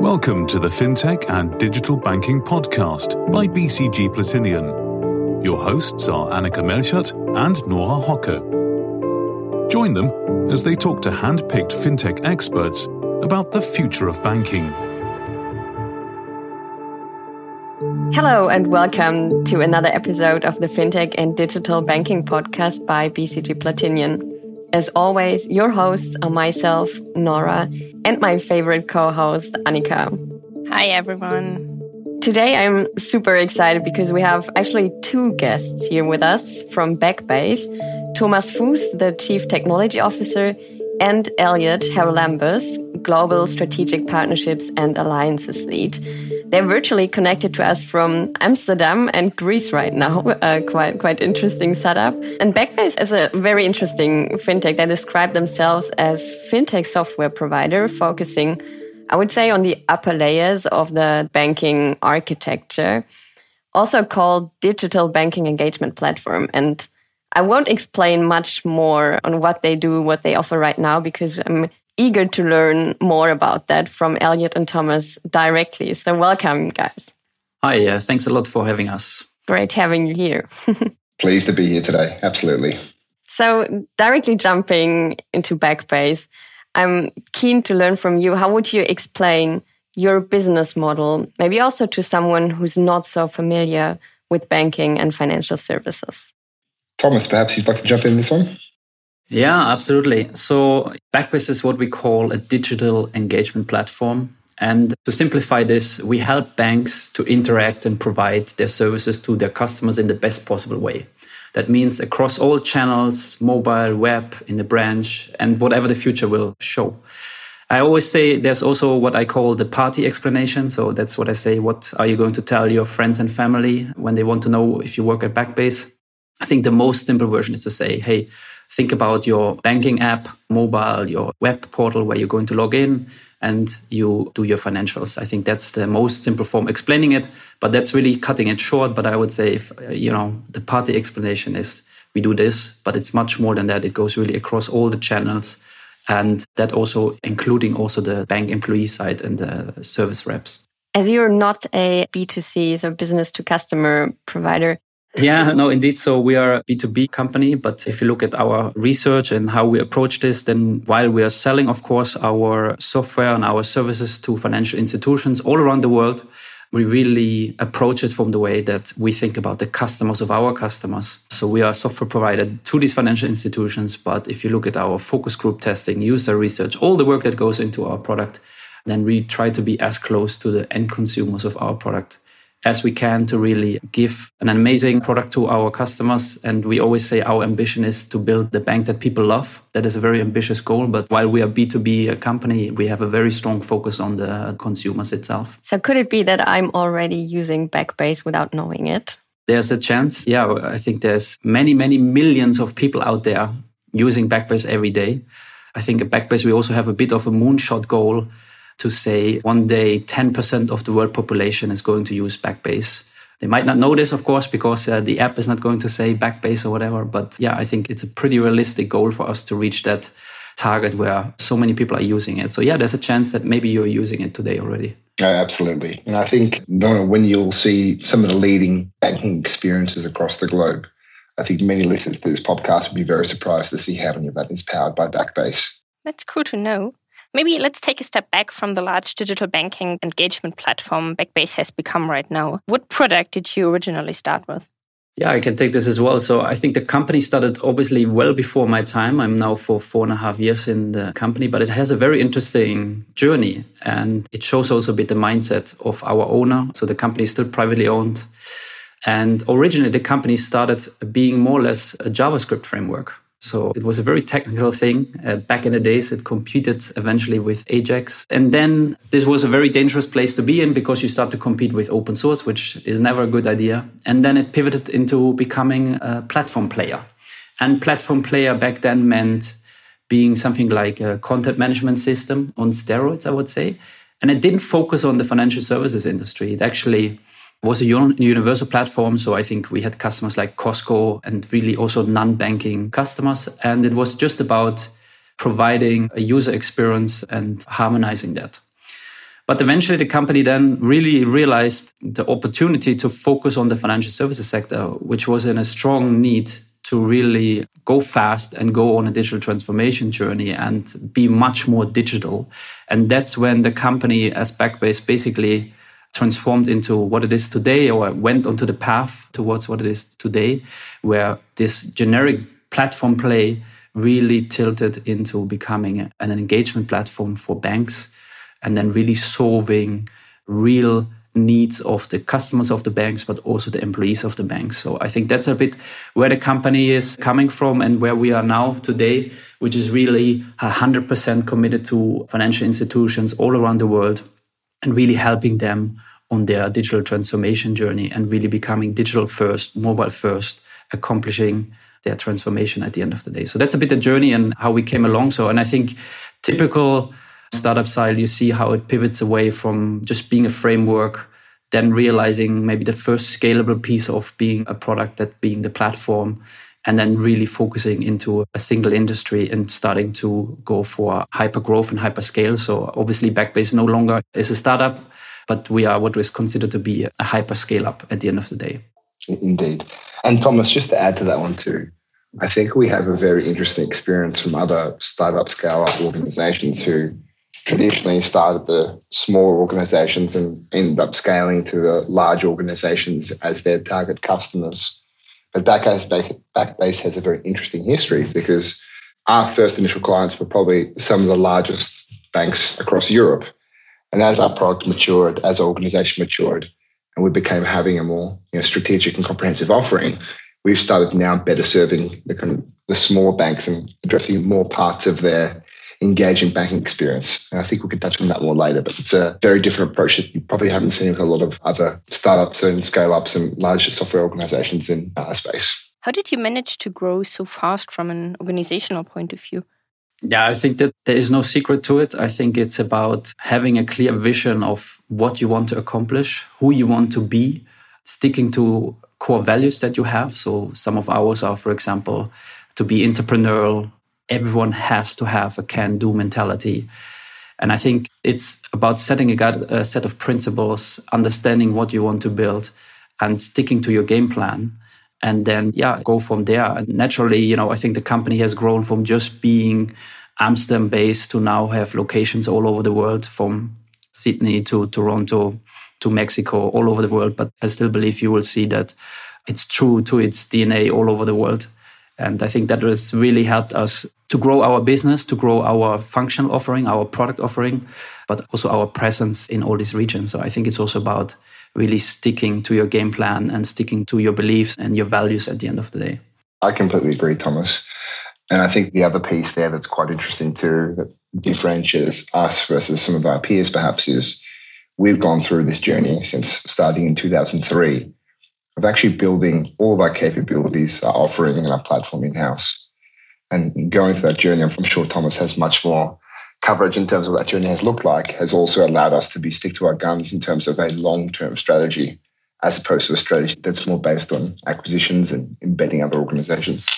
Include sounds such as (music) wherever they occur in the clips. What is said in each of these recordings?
Welcome to the FinTech and Digital Banking Podcast by BCG Platinion. Your hosts are Annika Melchert and Nora Hocke. Join them as they talk to hand picked FinTech experts about the future of banking. Hello, and welcome to another episode of the FinTech and Digital Banking Podcast by BCG Platinion. As always, your hosts are myself, Nora, and my favorite co host, Annika. Hi, everyone. Today, I'm super excited because we have actually two guests here with us from Backbase Thomas Fuss, the Chief Technology Officer, and Elliott Haralambous, Global Strategic Partnerships and Alliances Lead. They're virtually connected to us from Amsterdam and Greece right now. (laughs) Uh, quite quite interesting setup. And Backbase is a very interesting fintech. They describe themselves as fintech software provider, focusing, I would say, on the upper layers of the banking architecture. Also called digital banking engagement platform. And I won't explain much more on what they do, what they offer right now, because I'm eager to learn more about that from Elliott and Thomas directly. So, welcome, guys. Hi, uh, thanks a lot for having us. Great having you here. (laughs) Pleased to be here today. Absolutely. So, directly jumping into Backbase, I'm keen to learn from you. How would you explain your business model, maybe also to someone who's not so familiar with banking and financial services? Thomas, perhaps you'd like to jump in this one? Yeah, absolutely. So Backbase is what we call a digital engagement platform. And to simplify this, we help banks to interact and provide their services to their customers in the best possible way. That means across all channels, mobile, web, in the branch, and whatever the future will show. I always say there's also what I call the party explanation. So that's what I say. What are you going to tell your friends and family when they want to know if you work at Backbase? I think the most simple version is to say, hey, think about your banking app, mobile, your web portal where you're going to log in and you do your financials. I think that's the most simple form explaining it, but that's really cutting it short. But I would say if, uh, you know, the party explanation is we do this, but it's much more than that. It goes really across all the channels and that also including also the bank employee side and the service reps. As you're not a B2C, so business to customer provider, yeah, (laughs) no, indeed. So we are a B2B company, but if you look at our research and how we approach this, then while we are selling, of course, our software and our services to financial institutions all around the world, we really approach it from the way that we think about the customers of our customers. So we are software provider to these financial institutions. But if you look at our focus group testing, user research, all the work that goes into our product, then we try to be as close to the end consumers of our product as we can to really give an amazing product to our customers. And we always say our ambition is to build the bank that people love. That is a very ambitious goal. But while we are B2B a company, we have a very strong focus on the consumers itself. So could it be that I'm already using Backbase without knowing it? There's a chance. Yeah, I think there's many, many millions of people out there using Backbase every day. I think at Backbase, we also have a bit of a moonshot goal to say one day 10% of the world population is going to use Backbase. They might not know this, of course, because uh, the app is not going to say Backbase or whatever. But yeah, I think it's a pretty realistic goal for us to reach that target where so many people are using it. So yeah, there's a chance that maybe you're using it today already. Yeah, absolutely. And I think when you'll see some of the leading banking experiences across the globe, I think many listeners to this podcast would be very surprised to see how many of that is powered by Backbase. That's cool to know. Maybe let's take a step back from the large digital banking engagement platform Backbase has become right now. What product did you originally start with? Yeah, I can take this as well. So I think the company started obviously well before my time. I'm now for four and a half years in the company, but it has a very interesting journey and it shows also a bit the mindset of our owner. So the company is still privately owned. And originally the company started being more or less a JavaScript framework. So it was a very technical thing. Uh, back in the days, it competed eventually with Ajax. And then this was a very dangerous place to be in because you start to compete with open source, which is never a good idea. And then it pivoted into becoming a platform player. And platform player back then meant being something like a content management system on steroids, I would say. And it didn't focus on the financial services industry. It actually was a universal platform. So I think we had customers like Costco and really also non banking customers. And it was just about providing a user experience and harmonizing that. But eventually, the company then really realized the opportunity to focus on the financial services sector, which was in a strong need to really go fast and go on a digital transformation journey and be much more digital. And that's when the company, as Backbase, basically transformed into what it is today or went onto the path towards what it is today, where this generic platform play really tilted into becoming an engagement platform for banks and then really solving real needs of the customers of the banks, but also the employees of the banks. So I think that's a bit where the company is coming from and where we are now today, which is really 100% committed to financial institutions all around the world and really helping them on their digital transformation journey and really becoming digital first, mobile first, accomplishing their transformation at the end of the day. So that's a bit the journey and how we came along. So, and I think typical startup style, you see how it pivots away from just being a framework, then realizing maybe the first scalable piece of being a product, that being the platform, and then really focusing into a single industry and starting to go for hyper growth and hyper scale. So obviously Backbase no longer is a startup, but we are what is considered to be a hyper scale up at the end of the day. Indeed. And Thomas, just to add to that one too, I think we have a very interesting experience from other startup scale up organizations who traditionally started the smaller organizations and ended up scaling to the large organizations as their target customers. But Backbase, Backbase has a very interesting history because our first initial clients were probably some of the largest banks across Europe. And as our product matured, as our organization matured, and we became having a more you know, strategic and comprehensive offering, we've started now better serving the, the small banks and addressing more parts of their engaging banking experience. And I think we can touch on that more later, but it's a very different approach that you probably haven't seen with a lot of other startups and scale ups and large software organizations in our space. How did you manage to grow so fast from an organizational point of view? Yeah, I think that there is no secret to it. I think it's about having a clear vision of what you want to accomplish, who you want to be, sticking to core values that you have. So some of ours are, for example, to be entrepreneurial, everyone has to have a can do mentality. And I think it's about setting a, a, set of principles, understanding what you want to build, and sticking to your game plan. And then, yeah, go from there. And naturally, you know, I think the company has grown from just being Amsterdam based to now have locations all over the world, from Sydney to Toronto to Mexico, all over the world. But I still believe you will see that it's true to its DNA all over the world. And I think that has really helped us to grow our business, to grow our functional offering, our product offering, but also our presence in all these regions. So I think it's also about really sticking to your game plan and sticking to your beliefs and your values at the end of the day. I completely agree, Thomas. And I think the other piece there that's quite interesting too, that differentiates us versus some of our peers perhaps, is we've gone through this journey since starting in 2003 of actually building all of our capabilities, our offering, and our platform in house. And going through that journey, I'm sure Thomas has much more coverage in terms of what that journey has looked like, has also allowed us to be stick to our guns in terms of a long term strategy, as opposed to a strategy that's more based on acquisitions and embedding other organizations.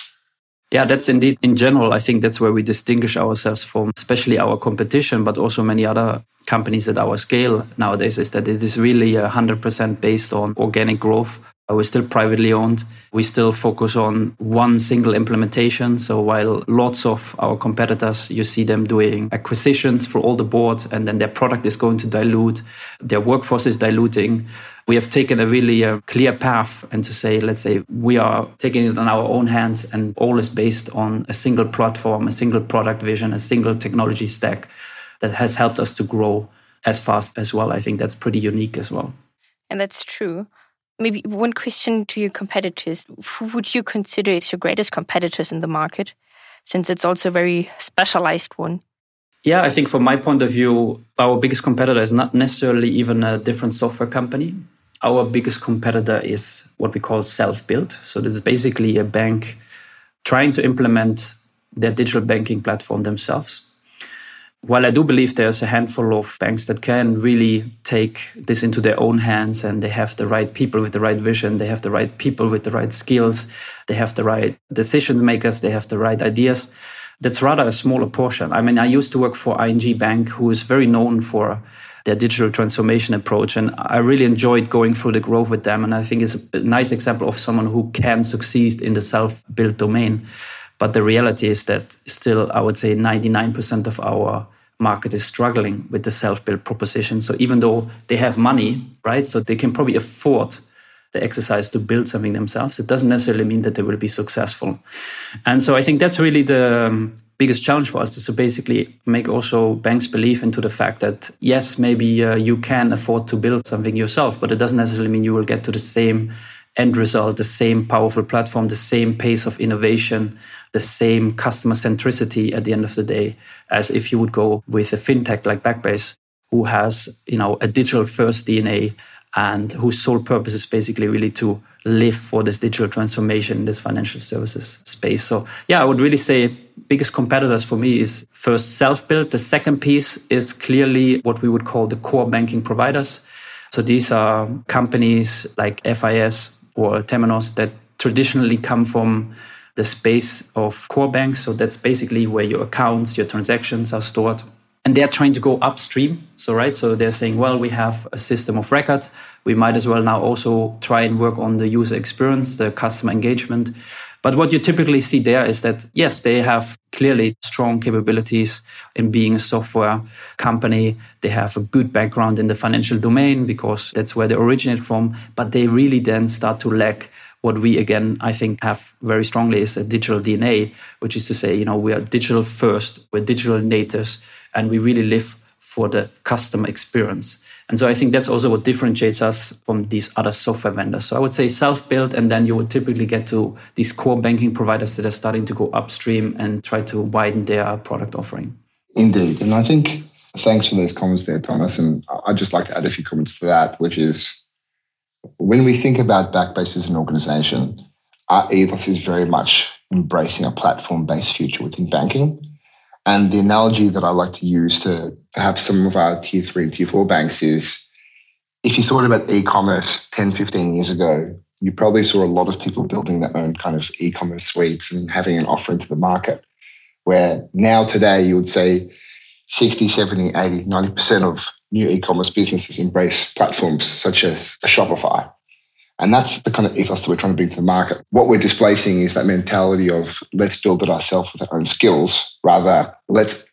Yeah, that's indeed in general. I think that's where we distinguish ourselves from, especially our competition, but also many other companies at our scale nowadays, is that it is really uh, 100% based on organic growth we're still privately owned. We still focus on one single implementation. So while lots of our competitors, you see them doing acquisitions for all the board, and then their product is going to dilute, their workforce is diluting. We have taken a really uh, clear path and to say, let's say, we are taking it on our own hands and all is based on a single platform, a single product vision, a single technology stack that has helped us to grow as fast as well. I think that's pretty unique as well. And that's true. Maybe one question to your competitors. Who would you consider as your greatest competitors in the market, since it's also a very specialized one? Yeah, I think from my point of view, our biggest competitor is not necessarily even a different software company. Our biggest competitor is what we call self built. So, this is basically a bank trying to implement their digital banking platform themselves while I do believe there's a handful of banks that can really take this into their own hands and they have the right people with the right vision, they have the right people with the right skills, they have the right decision makers, they have the right ideas. that's rather a smaller portion. I mean, I used to work for ING Bank, who is very known for their digital transformation approach. And I really enjoyed going through the growth with them. And I think it's a nice example of someone who can succeed in the self built domain. But the reality is that still, I would say 99% of our market is struggling with the self built proposition. So even though they have money, right, so they can probably afford the exercise to build something themselves, it doesn't necessarily mean that they will be successful. And so I think that's really the um, biggest challenge for us to basically make also banks believe into the fact that yes, maybe uh, you can afford to build something yourself, but it doesn't necessarily mean you will get to the same end result, the same powerful platform, the same pace of innovation, the same customer centricity at the end of the day as if you would go with a fintech like Backbase, who has you know a digital first DNA and whose sole purpose is basically really to live for this digital transformation in this financial services space. So yeah, I would really say biggest competitors for me is first self-built. The second piece is clearly what we would call the core banking providers. So these are companies like FIS or Temenos that traditionally come from the space of core banks. So that's basically where your accounts, your transactions are stored. And they're trying to go upstream. So, right, so they're saying, well, we have a system of record. We might as well now also try and work on the user experience, the customer engagement. But what you typically see there is that, yes, they have clearly strong capabilities in being a software company. They have a good background in the financial domain because that's where they originate from. But they really then start to lack what we again i think have very strongly is a digital dna which is to say you know we are digital first we're digital natives and we really live for the customer experience. And so i think that's also what differentiates us from these other software vendors. So i would say self-built and then you would typically get to these core banking providers that are starting to go upstream and try to widen their product offering. Indeed. And i think thanks for those comments there thomas. And i'd just like to add a few comments to that which is when we think about Backbase as an organization, our ethos is very much embracing a platform based future within banking. And the analogy that I like to use to perhaps some of our tier three and tier four banks is if you thought about e commerce 10, 15 years ago, you probably saw a lot of people building their own kind of e commerce suites and having an offering to the market. Where now, today, you would say 60, 70, 80, 90% of new e-commerce businesses embrace platforms such as Shopify. And that's the kind of ethos that we're trying to bring to the market. What we're displacing is that mentality of let's build it ourselves with our own skills, rather let's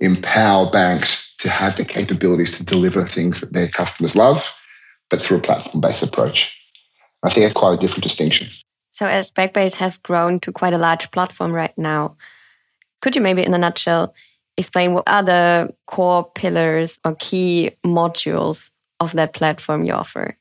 empower banks to have the capabilities to deliver things that their customers love, but through a platform-based approach. I think that's quite a different distinction. So as Backbase has grown to quite a large platform right now, could you maybe in a nutshell explain what are the core pillars or key modules of that platform you offer?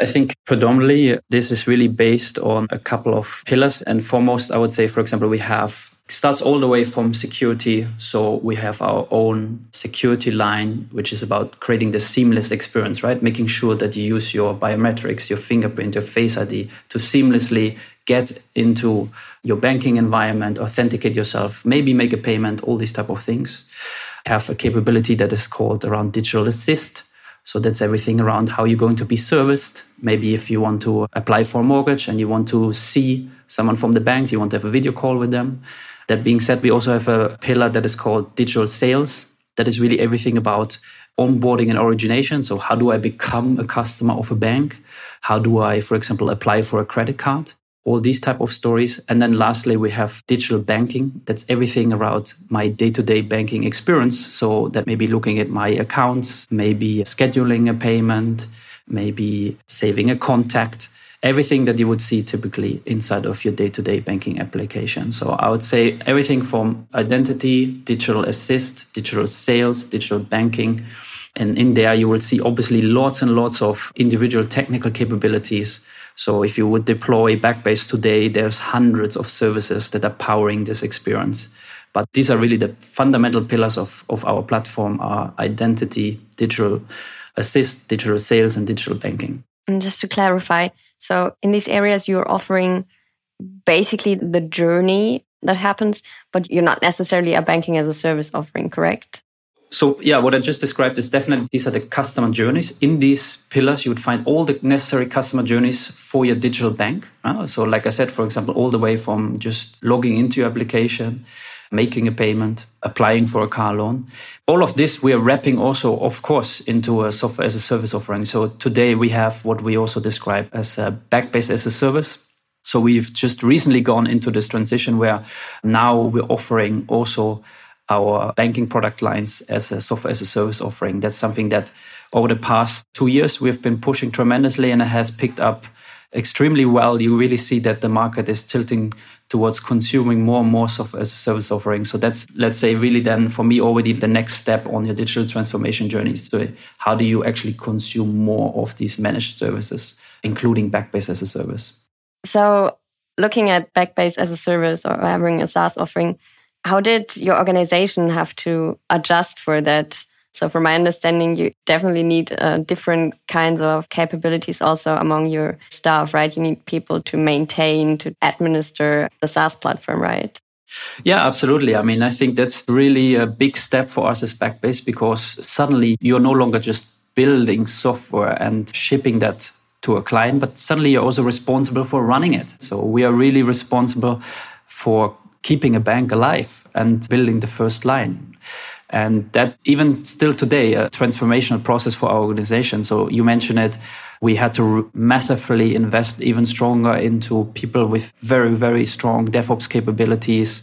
I think predominantly this is really based on a couple of pillars. And foremost, I would say, for example, we have starts all the way from security. So we have our own security line, which is about creating the seamless experience, right? Making sure that you use your biometrics, your fingerprint, your face ID to seamlessly get into your banking environment, authenticate yourself, maybe make a payment, all these type of things. Have a capability that is called around digital assist. So that's everything around how you're going to be serviced. Maybe if you want to apply for a mortgage and you want to see someone from the bank, you want to have a video call with them. That being said, we also have a pillar that is called digital sales. That is really everything about onboarding and origination. So how do I become a customer of a bank? How do I, for example, apply for a credit card? all these type of stories and then lastly we have digital banking that's everything around my day-to-day banking experience so that maybe looking at my accounts maybe scheduling a payment maybe saving a contact everything that you would see typically inside of your day-to-day banking application so i would say everything from identity digital assist digital sales digital banking and in there you will see obviously lots and lots of individual technical capabilities so if you would deploy Backbase today, there's hundreds of services that are powering this experience. But these are really the fundamental pillars of, of our platform are identity, digital assist, digital sales, and digital banking. And just to clarify, so in these areas you're offering basically the journey that happens, but you're not necessarily a banking as a service offering, correct? So yeah, what I just described is definitely these are the customer journeys. In these pillars, you would find all the necessary customer journeys for your digital bank. So like I said, for example, all the way from just logging into your application, making a payment, applying for a car loan. All of this we are wrapping also, of course, into a software as a service offering. So today we have what we also describe as a Backbase as a service. So we've just recently gone into this transition where now we're offering also our banking product lines as a software as a service offering. That's something that over the past two years we've been pushing tremendously and it has picked up extremely well. You really see that the market is tilting towards consuming more and more software as uh, a service offering. So that's, let's say, really then for me already the next step on your digital transformation journey. So how do you actually consume more of these managed services, including Backbase as a service? So looking at Backbase as a service or having a SaaS offering, how did your organization have to adjust for that? So, from my understanding, you definitely need uh, different kinds of capabilities also among your staff, right? You need people to maintain, to administer the SaaS platform, right? Yeah, absolutely. I mean, I think that's really a big step for us as Backbase because suddenly you're no longer just building software and shipping that to a client, but suddenly you're also responsible for running it. So we are really responsible for keeping a bank alive and building the first line. And that even still today, a transformational process for our organization. So you mentioned it. We had to massively invest even stronger into people with very, very strong DevOps capabilities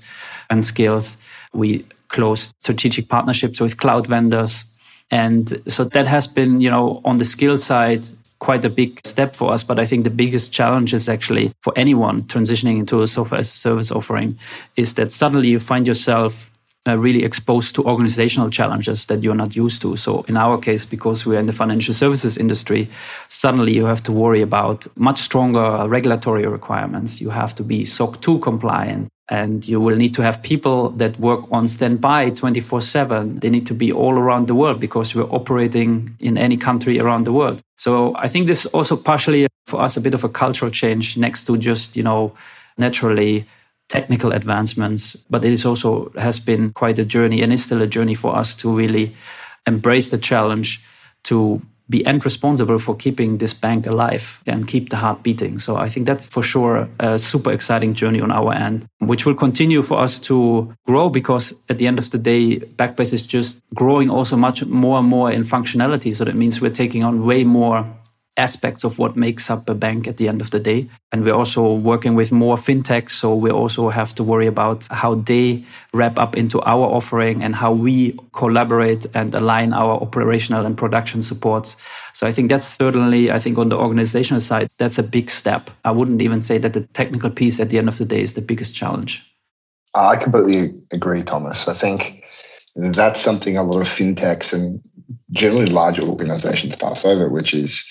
and skills. We closed strategic partnerships with cloud vendors. And so that has been, you know, on the skill side, quite a big step for us. But I think the biggest challenge is actually for anyone transitioning into a software as a service offering is that suddenly you find yourself uh, really exposed to organizational challenges that you're not used to. So, in our case, because we're in the financial services industry, suddenly you have to worry about much stronger regulatory requirements. You have to be SOC 2 compliant. And you will need to have people that work on standby 24 7. They need to be all around the world because we're operating in any country around the world. So I think this is also partially for us a bit of a cultural change next to just, you know, naturally technical advancements, but it is also has been quite a journey and is still a journey for us to really embrace the challenge to be end responsible for keeping this bank alive and keep the heart beating. So I think that's for sure a super exciting journey on our end, which will continue for us to grow because at the end of the day, Backbase is just growing also much more and more in functionality. So that means we're taking on way more aspects of what makes up a bank at the end of the day. And we're also working with more fintechs. So we also have to worry about how they wrap up into our offering and how we collaborate and align our operational and production supports. So I think that's certainly, I think on the organizational side, that's a big step. I wouldn't even say that the technical piece at the end of the day is the biggest challenge. Uh, I completely agree, Thomas. I think that's something a lot of fintechs and generally larger organizations pass over, which is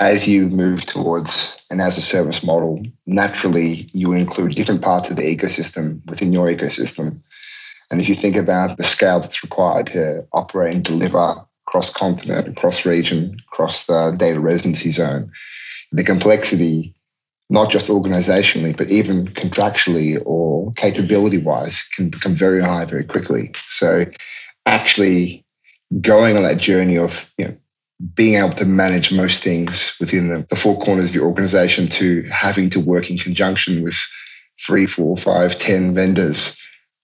as you move towards an as a service model, naturally you include different parts of the ecosystem within your ecosystem. And if you think about the scale that's required to operate and deliver cross continent, across region, across the data residency zone, the complexity, not just organizationally, but even contractually or capability wise, can become very high very quickly. So actually going on that journey of you know, being able to manage most things within the, the four corners of your organization to having to work in conjunction with three, four, five, ten vendors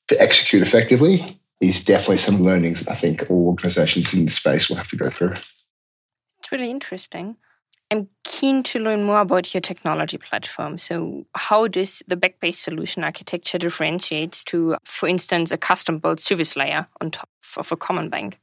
to execute effectively is definitely some learnings that I think all organizations in the space will have to go through. It's really interesting. I'm keen to learn more about your technology platform. So, how does the Backbase solution architecture differentiates to, for instance, a custom-built service layer on top of a common bank?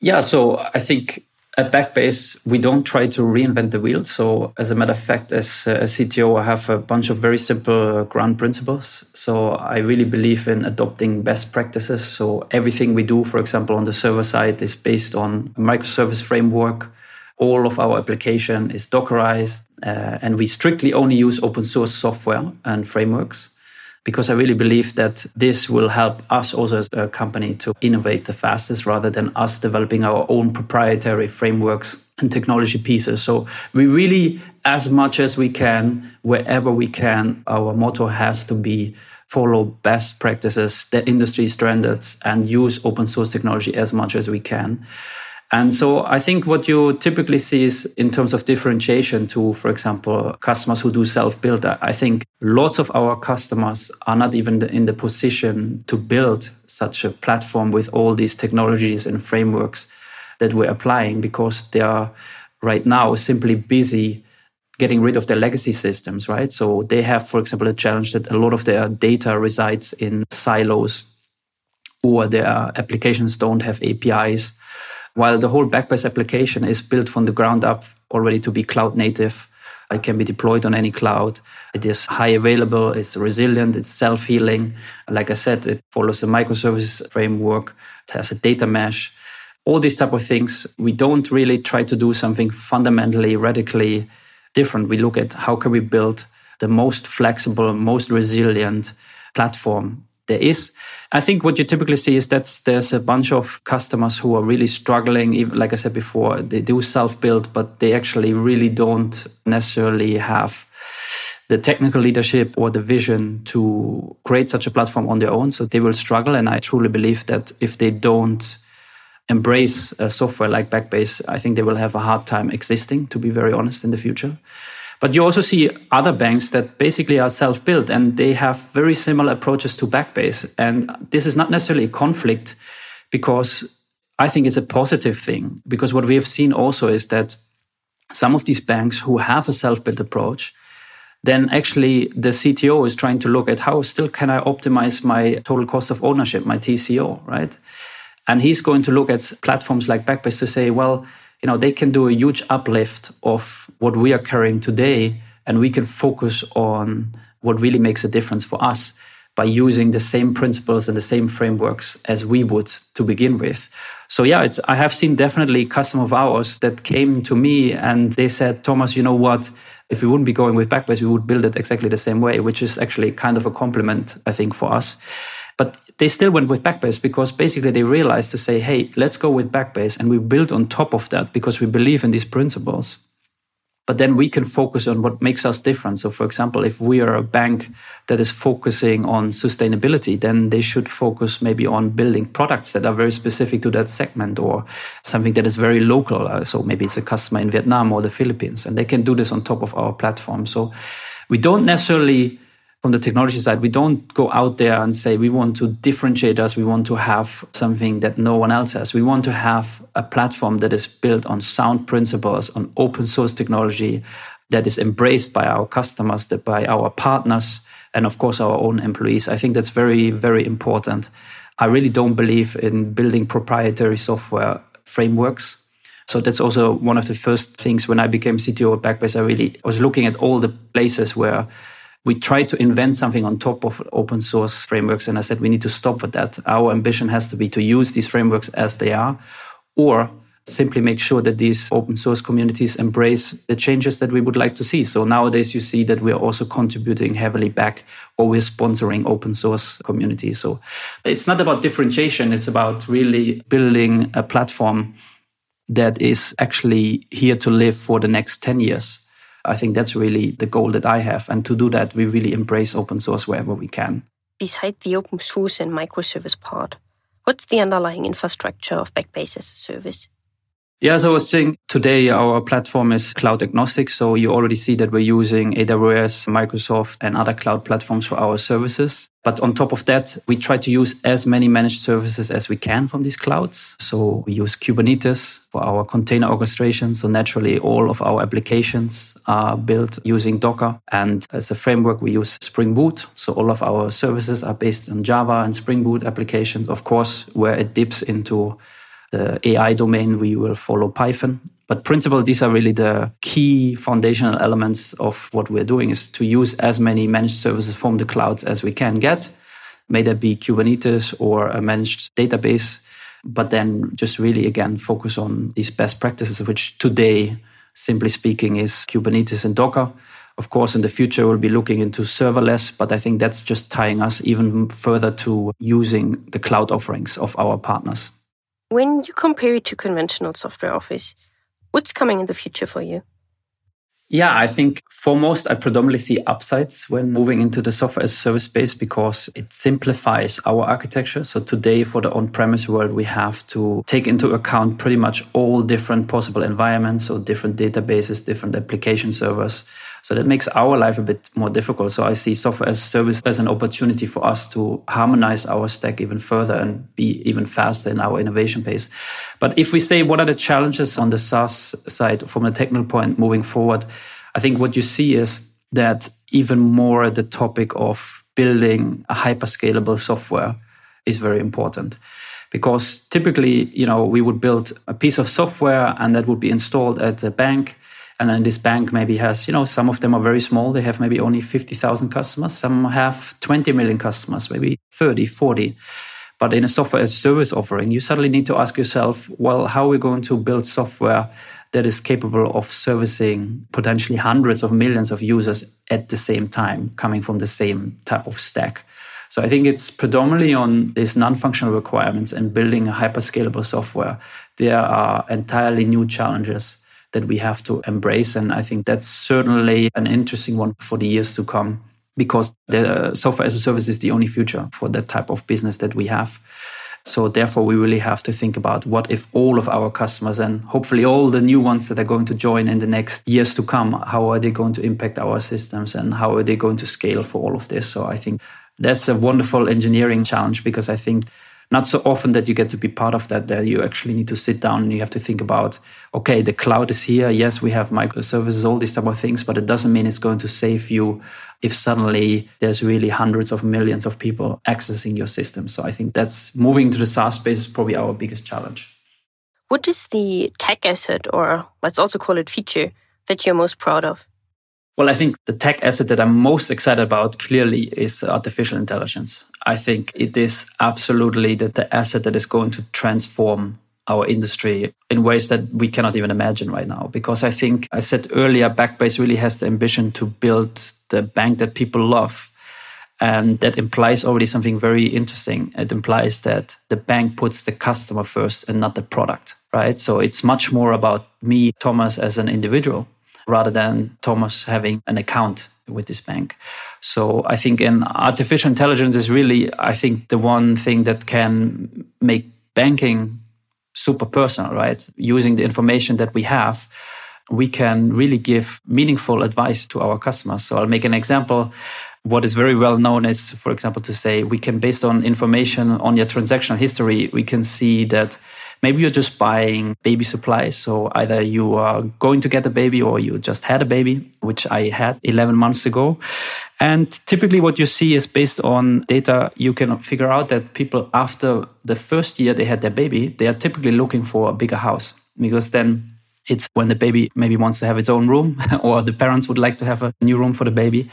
Yeah, so I think at Backbase, we don't try to reinvent the wheel. So, as a matter of fact, as a CTO, I have a bunch of very simple ground principles. So, I really believe in adopting best practices. So, everything we do, for example, on the server side, is based on a microservice framework. All of our application is Dockerized, uh, and we strictly only use open source software and frameworks because I really believe that this will help us also as a company to innovate the fastest rather than us developing our own proprietary frameworks and technology pieces. So we really, as much as we can, wherever we can, our motto has to be follow best practices, the industry standards, and use open source technology as much as we can. And so I think what you typically see is in terms of differentiation to, for example, customers who do self build. I think lots of our customers are not even in the position to build such a platform with all these technologies and frameworks that we're applying because they are right now simply busy getting rid of their legacy systems, right? So they have, for example, a challenge that a lot of their data resides in silos or their applications don't have APIs while the whole Backbase application is built from the ground up already to be cloud native. It can be deployed on any cloud. It is high available, it's resilient, it's self healing. Like I said, it follows the microservices framework, it has a data mesh. All these type of things, we don't really try to do something fundamentally, radically different. We look at how can we build the most flexible, most resilient platform there is. I think what you typically see is that there's a bunch of customers who are really struggling. Like I said before, they do self build, but they actually really don't necessarily have the technical leadership or the vision to create such a platform on their own. So they will struggle. And I truly believe that if they don't embrace a software like Backbase, I think they will have a hard time existing, to be very honest, in the future. But you also see other banks that basically are self built and they have very similar approaches to Backbase. And this is not necessarily a conflict because I think it's a positive thing. Because what we have seen also is that some of these banks who have a self built approach, then actually the CTO is trying to look at how still can I optimize my total cost of ownership, my TCO, right? And he's going to look at platforms like Backbase to say, well, you know, they can do a huge uplift of what we are carrying today, and we can focus on what really makes a difference for us by using the same principles and the same frameworks as we would to begin with. So yeah, it's I have seen definitely customer of ours that came to me and they said, Thomas, you know what? If we wouldn't be going with Backbase, we would build it exactly the same way, which is actually kind of a compliment, I think, for us. But they still went with Backbase because basically they realized to say, hey, let's go with Backbase. And we build on top of that because we believe in these principles. But then we can focus on what makes us different. So, for example, if we are a bank that is focusing on sustainability, then they should focus maybe on building products that are very specific to that segment or something that is very local. Uh, so, maybe it's a customer in Vietnam or the Philippines, and they can do this on top of our platform. So, we don't necessarily from the technology side, we don't go out there and say we want to differentiate us. We want to have something that no one else has. We want to have a platform that is built on sound principles, on open source technology that is embraced by our customers, that by our partners, and of course our own employees. I think that's very, very important. I really don't believe in building proprietary software frameworks. So that's also one of the first things when I became CTO at Backbase. I really was looking at all the places where we tried to invent something on top of open source frameworks. And I said, we need to stop with that. Our ambition has to be to use these frameworks as they are, or simply make sure that these open source communities embrace the changes that we would like to see. So nowadays, you see that we're also contributing heavily back or we're sponsoring open source communities. So it's not about differentiation, it's about really building a platform that is actually here to live for the next 10 years. I think that's really the goal that I have. And to do that, we really embrace open source wherever we can. Beside the open source and microservice part, what's the underlying infrastructure of Backbase as a service? Yeah, so I was saying today our platform is cloud agnostic. So you already see that we're using AWS, Microsoft, and other cloud platforms for our services. But on top of that, we try to use as many managed services as we can from these clouds. So we use Kubernetes for our container orchestration. So naturally, all of our applications are built using Docker. And as a framework, we use Spring Boot. So all of our services are based on Java and Spring Boot applications. Of course, where it dips into the AI domain, we will follow Python. But principle, these are really the key foundational elements of what we're doing is to use as many managed services from the clouds as we can get. May that be Kubernetes or a managed database, but then just really again focus on these best practices, which today, simply speaking, is Kubernetes and Docker. Of course, in the future, we'll be looking into serverless, but I think that's just tying us even further to using the cloud offerings of our partners. When you compare it to conventional software office, what's coming in the future for you? Yeah, I think foremost, I predominantly see upsides when moving into the software as a service space because it simplifies our architecture. So today, for the on-premise world, we have to take into account pretty much all different possible environments, so different databases, different application servers. So that makes our life a bit more difficult. So I see software as a service as an opportunity for us to harmonize our stack even further and be even faster in our innovation pace. But if we say what are the challenges on the SaaS side from a technical point moving forward, I think what you see is that even more the topic of building a hyperscalable software is very important because typically you know we would build a piece of software and that would be installed at the bank and then this bank maybe has, you know, some of them are very small. They have maybe only 50,000 customers. Some have 20 million customers, maybe 30, 40. But in a software as a service offering, you suddenly need to ask yourself, well, how are we going to build software that is capable of servicing potentially hundreds of millions of users at the same time, coming from the same type of stack? So I think it's predominantly on these non-functional requirements and building a hyperscalable software. There are entirely new challenges that we have to embrace. And I think that's certainly an interesting one for the years to come because the uh, software as a service is the only future for that type of business that we have. So therefore, we really have to think about what if all of our customers and hopefully all the new ones that are going to join in the next years to come, how are they going to impact our systems and how are they going to scale for all of this? So I think that's a wonderful engineering challenge because I think not so often that you get to be part of that that you actually need to sit down and you have to think about okay the cloud is here. Yes we have microservices all these type of things but it doesn't mean it's going to save you if suddenly there's really hundreds of millions of people accessing your system. So i think that's moving to the saas space is probably our biggest challenge. What is the tech asset or let's also call it feature that you're most proud of well, I think the tech asset that I'm most excited about clearly is artificial intelligence. I think it is absolutely the, the asset that is going to transform our industry in ways that we cannot even imagine right now. Because I think I said earlier, Backbase really has the ambition to build the bank that people love. And that implies already something very interesting. It implies that the bank puts the customer first and not the product, right? So it's much more about me, Thomas, as an individual rather than Thomas having an account with this bank. So I think in artificial intelligence is really, I think, the one thing that can make banking super personal, right? Using the information that we have, we can really give meaningful advice to our customers. So I'll make an example. What is very well known is, for example, to say we can, based on information on your transactional history, we can see that Maybe you're just buying baby supplies. So either you are going to get a baby or you just had a baby, which I had 11 months ago. And typically, what you see is based on data, you can figure out that people, after the first year they had their baby, they are typically looking for a bigger house because then it's when the baby maybe wants to have its own room (laughs) or the parents would like to have a new room for the baby.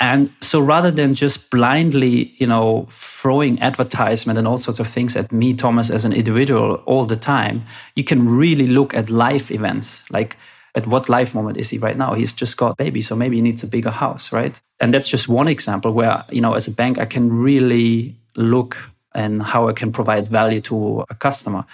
And so rather than just blindly, you know, throwing advertisement and all sorts of things at me, Thomas, as an individual all the time, you can really look at life events. Like at what life moment is he right now? He's just got a baby, so maybe he needs a bigger house, right? And that's just one example where, you know, as a bank, I can really look and how I can provide value to a customer.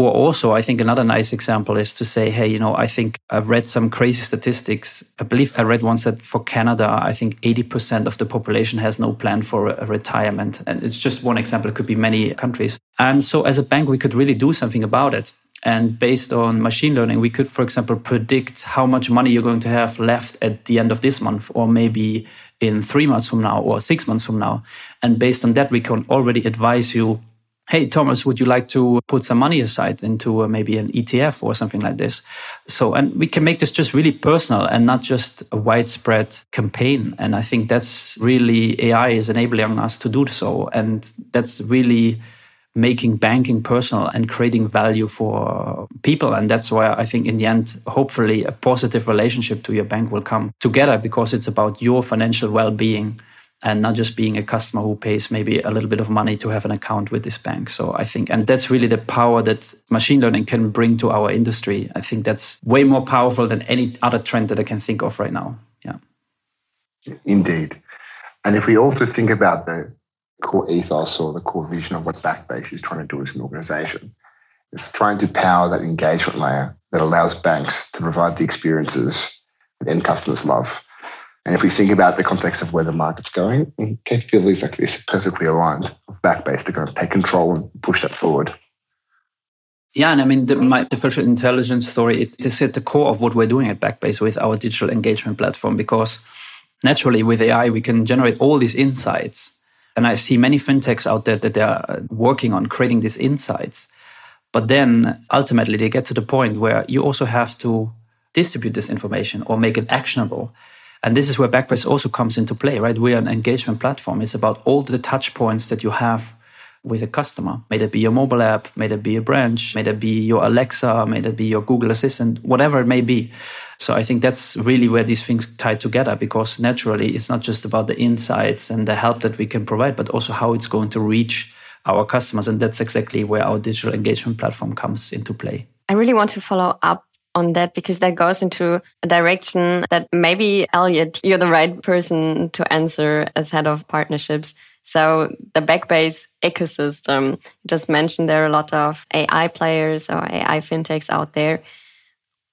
Or also, I think another nice example is to say, hey, you know, I think I've read some crazy statistics. I believe I read once that for Canada, I think 80% of the population has no plan for a retirement. And it's just one example. It could be many countries. And so as a bank, we could really do something about it. And based on machine learning, we could, for example, predict how much money you're going to have left at the end of this month, or maybe in three months from now, or six months from now. And based on that, we can already advise you hey thomas would you like to put some money aside into uh, maybe an etf or something like this? So and we can make this just really personal and not just a widespread campaign. And i think that's really ai is enabling us to do so. And that's really making banking personal and creating value for people. And that's why i think in the end hopefully a positive relationship to your bank will come together because it's about your financial well-being and not just being a customer who pays maybe a little bit of money to have an account with this bank. So I think, and that's really the power that machine learning can bring to our industry. I think that's way more powerful than any other trend that I can think of right now. Yeah. Indeed. And if we also think about the core ethos or the core vision of what Backbase is trying to do as an organization, it's trying to power that engagement layer that allows banks to provide the experiences that end customers love. And if we think about the context of where the market's going, capabilities like this are perfectly aligned with Backbase to kind of take control and push that forward. Yeah, and I mean, the, my, virtual intelligence story, it is at the core of what we're doing at Backbase with our digital engagement platform because naturally with AI, we can generate all these insights. And I see many fintechs out there that they are uh, working on creating these insights. But then ultimately they get to the point where you also have to distribute this information or make it actionable. And this is where Backbase also comes into play, right? We're an engagement platform. It's about all the touch points that you have with a customer. May that be your mobile app, may that be a branch, may that be your Alexa, may that be your Google Assistant, whatever it may be. So I think that's really where these things tie together because naturally it's not just about the insights and the help that we can provide, but also how it's going to reach our customers. And that's exactly where our digital engagement platform comes into play. I really want to follow up on that because that goes into a direction that maybe, Elliott, you're the right person to answer as head of partnerships. So the Backbase ecosystem, you just mentioned there are a lot of AI players or AI fintechs out there.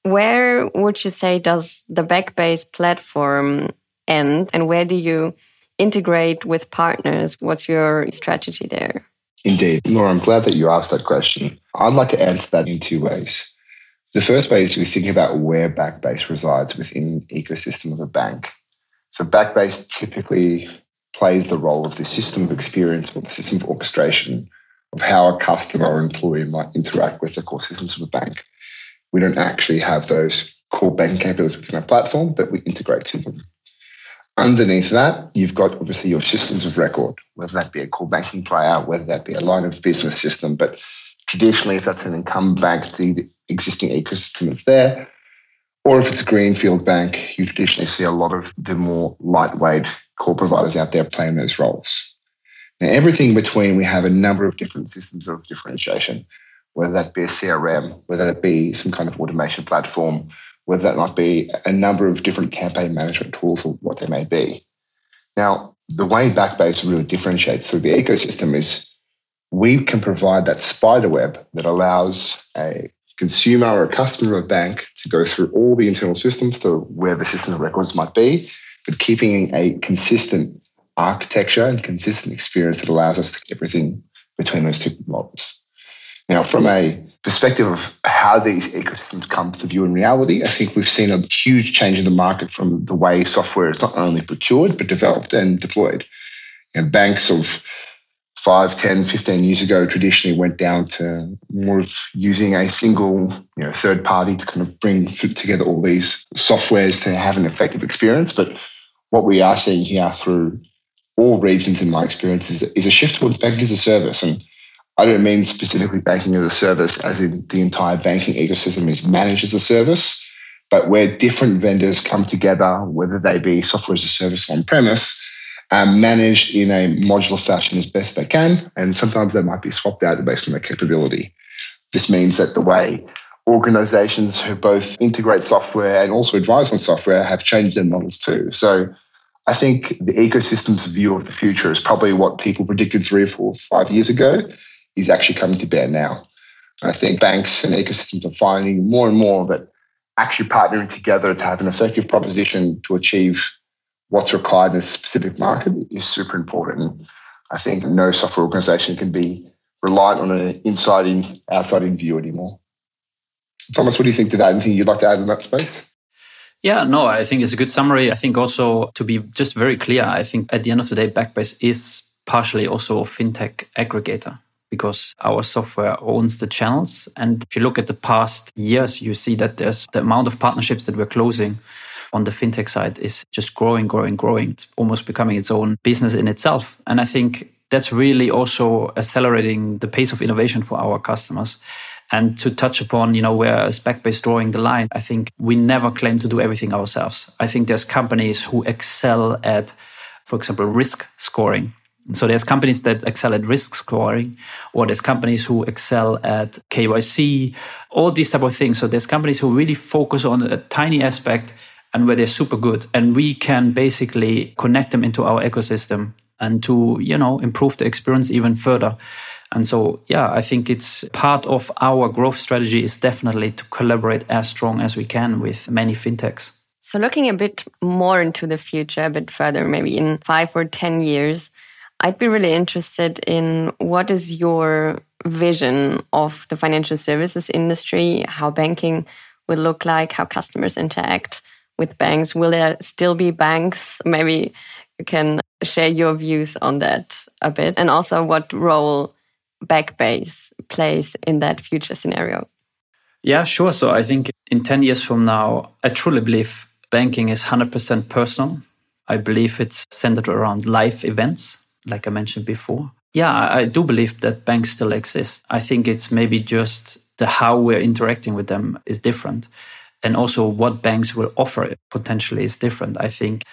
Where would you say does the Backbase platform end and where do you integrate with partners? What's your strategy there? Indeed. Nora, I'm glad that you asked that question. I'd like to answer that in two ways. The first way is we think about where Backbase resides within ecosystem of a bank. So Backbase typically plays the role of the system of experience or the system of orchestration of how a customer or employee might interact with the core systems of a bank. We don't actually have those core banking capabilities within our platform, but we integrate to them. Underneath that, you've got obviously your systems of record, whether that be a core banking player, whether that be a line of business system. But traditionally, if that's an incumbent bank, the existing ecosystem is there. Or if it's a greenfield bank, you traditionally see a lot of the more lightweight core providers out there playing those roles. Now, everything between, we have a number of different systems of differentiation, whether that be a CRM, whether that be some kind of automation platform, whether that might be a number of different campaign management tools or what they may be. Now, the way Backbase really differentiates through the ecosystem is we can provide that spider web that allows a consumer or a customer of a bank to go through all the internal systems to where the system of records might be but keeping a consistent architecture and consistent experience that allows us to get everything between those two models. Now, from a perspective of how these ecosystems come to view in reality, I think we've seen a huge change in the market from the way software is not only procured, but developed and deployed. And banks of 5, 10, 15 years ago traditionally went down to more of using a single you know, third party to kind of bring together all these softwares to have an effective experience. But what we are seeing here through all regions, in my experience, is, is a shift towards banking as a service. And I don't mean specifically banking as a service, as in the entire banking ecosystem is managed as a service, but where different vendors come together, whether they be software as a service on premise, um, managed in a modular fashion as best they can. And sometimes they might be swapped out based on their capability. This means that the way organizations who both integrate software and also advise on software have changed their models too. So I think the ecosystem's view of the future is probably what people predicted three or four, five years ago is actually coming to bear now. I think banks and ecosystems are finding more and more that actually partnering together to have an effective proposition to achieve what's required in a specific market is super important. And I think no software organization can be reliant on an inside in, outside in view anymore. Thomas, what do you think to that? Anything you'd like to add in that space? Yeah, no, I think it's a good summary. I think also to be just very clear, I think at the end of the day, Backbase is partially also a fintech aggregator because our software owns the channels. And if you look at the past years, you see that there's the amount of partnerships that we're closing on the fintech side is just growing, growing, growing. It's almost becoming its own business in itself. And I think that's really also accelerating the pace of innovation for our customers. And to touch upon, you know, where is Backbase drawing the line, I think we never claim to do everything ourselves. I think there's companies who excel at, for example, risk scoring. So there's companies that excel at risk scoring, or there's companies who excel at KYC, all these type of things. So there's companies who really focus on a tiny aspect and where they're super good. And we can basically connect them into our ecosystem and to, you know, improve the experience even further. And so, yeah, I think it's part of our growth strategy is definitely to collaborate as strong as we can with many fintechs. So, looking a bit more into the future, a bit further, maybe in five or 10 years, I'd be really interested in what is your vision of the financial services industry, how banking will look like, how customers interact with banks. Will there still be banks? Maybe you can share your views on that a bit, and also what role Backbase plays in that future scenario. Yeah, sure. So I think in 10 years from now, I truly believe banking is 100% personal. I believe it's centered around life events, like I mentioned before. Yeah, I do believe that banks still exist. I think it's maybe just the how we're interacting with them is different. And also what banks will offer potentially is different. I think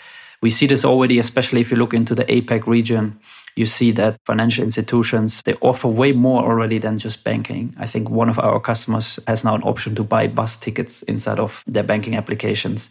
we see this already, especially if you look into the APAC region. You see that financial institutions they offer way more already than just banking. I think one of our customers has now an option to buy bus tickets inside of their banking applications.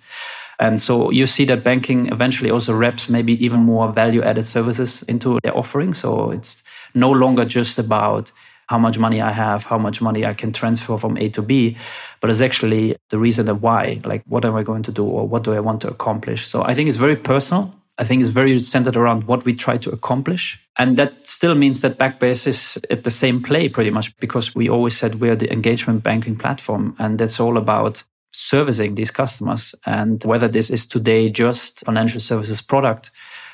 And so you see that banking eventually also wraps maybe even more value added services into their offering. So it's no longer just about how much money I have, how much money I can transfer from A to B, but it's actually the reason and why, like what am I going to do or what do I want to accomplish? So I think it's very personal. I think it's very centered around what we try to accomplish. And that still means that Backbase is at the same play pretty much because we always said we're the engagement banking platform. And that's all about servicing these customers. And whether this is today just financial services product,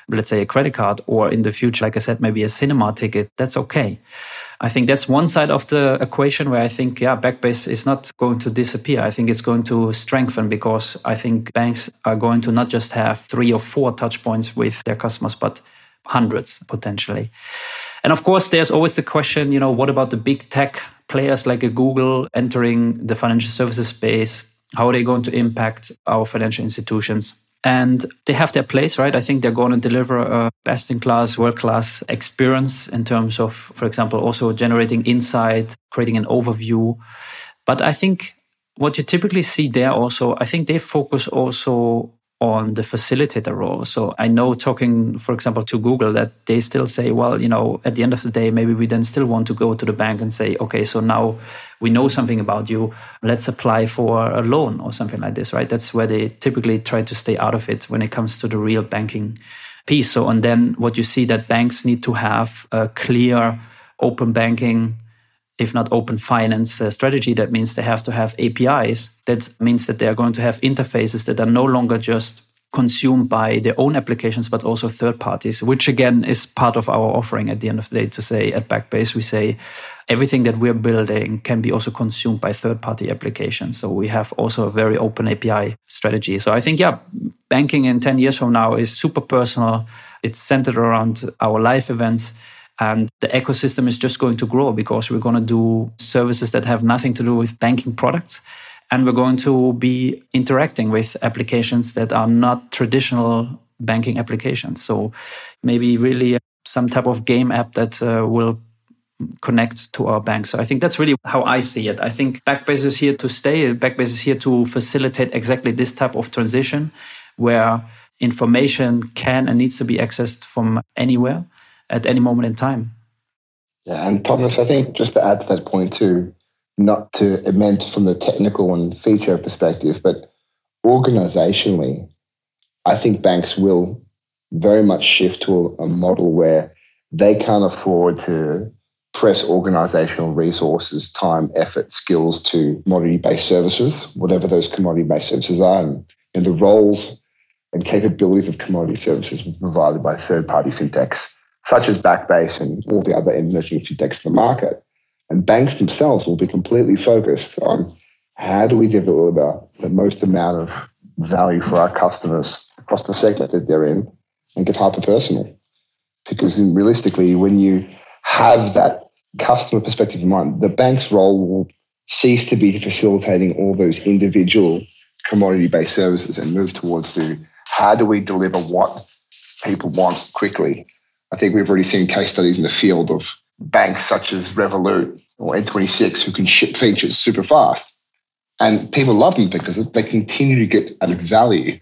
let's say a credit card, or in the future, like I said, maybe a cinema ticket, that's okay. I think that's one side of the equation where I think, yeah, Backbase is not going to disappear. I think it's going to strengthen because I think banks are going to not just have three or four touch points with their customers, but hundreds potentially. And of course, there's always the question, you know, what about the big tech players like a Google entering the financial services space? How are they going to impact our financial institutions? And they have their place, right? I think they're going to deliver a best in class, world class experience in terms of, for example, also generating insight, creating an overview. But I think what you typically see there also, I think they focus also on the facilitator role. So I know talking, for example, to Google that they still say, well, you know, at the end of the day, maybe we then still want to go to the bank and say, okay, so now we know something about you. Let's apply for a loan or something like this, right? That's where they typically try to stay out of it when it comes to the real banking piece. So, and then what you see that banks need to have a clear open banking if not open finance uh, strategy, that means they have to have APIs. That means that they are going to have interfaces that are no longer just consumed by their own applications, but also third parties, which again is part of our offering at the end of the day to say at Backbase, we say everything that we're building can be also consumed by third party applications. So we have also a very open API strategy. So I think, yeah, banking in 10 years from now is super personal. It's centered around our live events and the ecosystem is just going to grow because we're going to do services that have nothing to do with banking products. And we're going to be interacting with applications that are not traditional banking applications. So maybe really some type of game app that uh, will connect to our bank. So I think that's really how I see it. I think Backbase is here to stay. Backbase is here to facilitate exactly this type of transition where information can and needs to be accessed from anywhere at any moment in time. Yeah, and Thomas, I think just to add to that point too, not to amend from the technical and feature perspective, but organizationally, I think banks will very much shift to a, a model where they can't afford to press organizational resources, time, effort, skills to commodity based services, whatever those commodity based services are, and, and the roles and capabilities of commodity services provided by third party fintechs such as Backbase and all the other emerging fintechs in the market. And banks themselves will be completely focused on how do we deliver the most amount of value for our customers across the segment that they're in and get hyper personal. Because realistically, when you have that customer perspective in mind, the bank's role will cease to be facilitating all those individual commodity based services and move towards the how do we deliver what people want quickly I think we've already seen case studies in the field of banks such as Revolut or N26 who can ship features super fast. And people love them because they continue to get added value.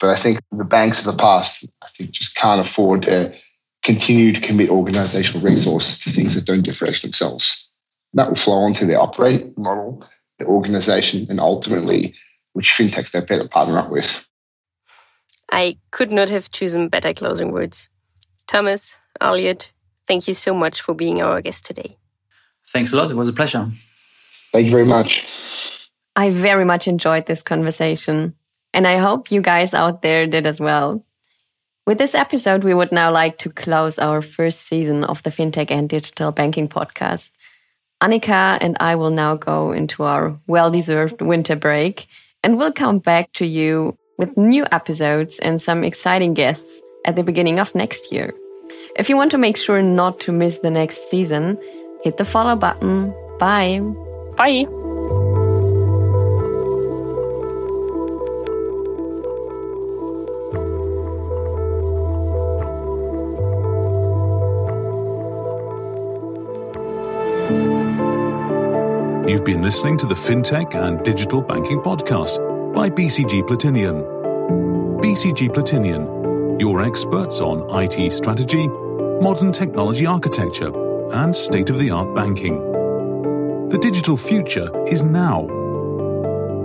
But I think the banks of the past, I think, just can't afford to continue to commit organizational resources to things that don't differentiate themselves. That will flow onto their operating model, their organization, and ultimately which fintechs they're better partner up with. I could not have chosen better closing words. Thomas, Elliott, thank you so much for being our guest today. Thanks a lot. It was a pleasure. Thank you very much. I very much enjoyed this conversation, and I hope you guys out there did as well. With this episode, we would now like to close our first season of the FinTech and Digital Banking podcast. Annika and I will now go into our well deserved winter break and we'll come back to you with new episodes and some exciting guests at the beginning of next year. If you want to make sure not to miss the next season, hit the follow button. Bye. Bye. You've been listening to the FinTech and Digital Banking Podcast by BCG Platinion. BCG Platinion, your experts on IT strategy, modern technology architecture, and state of the art banking. The digital future is now.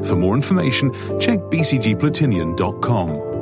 For more information, check bcgplatinion.com.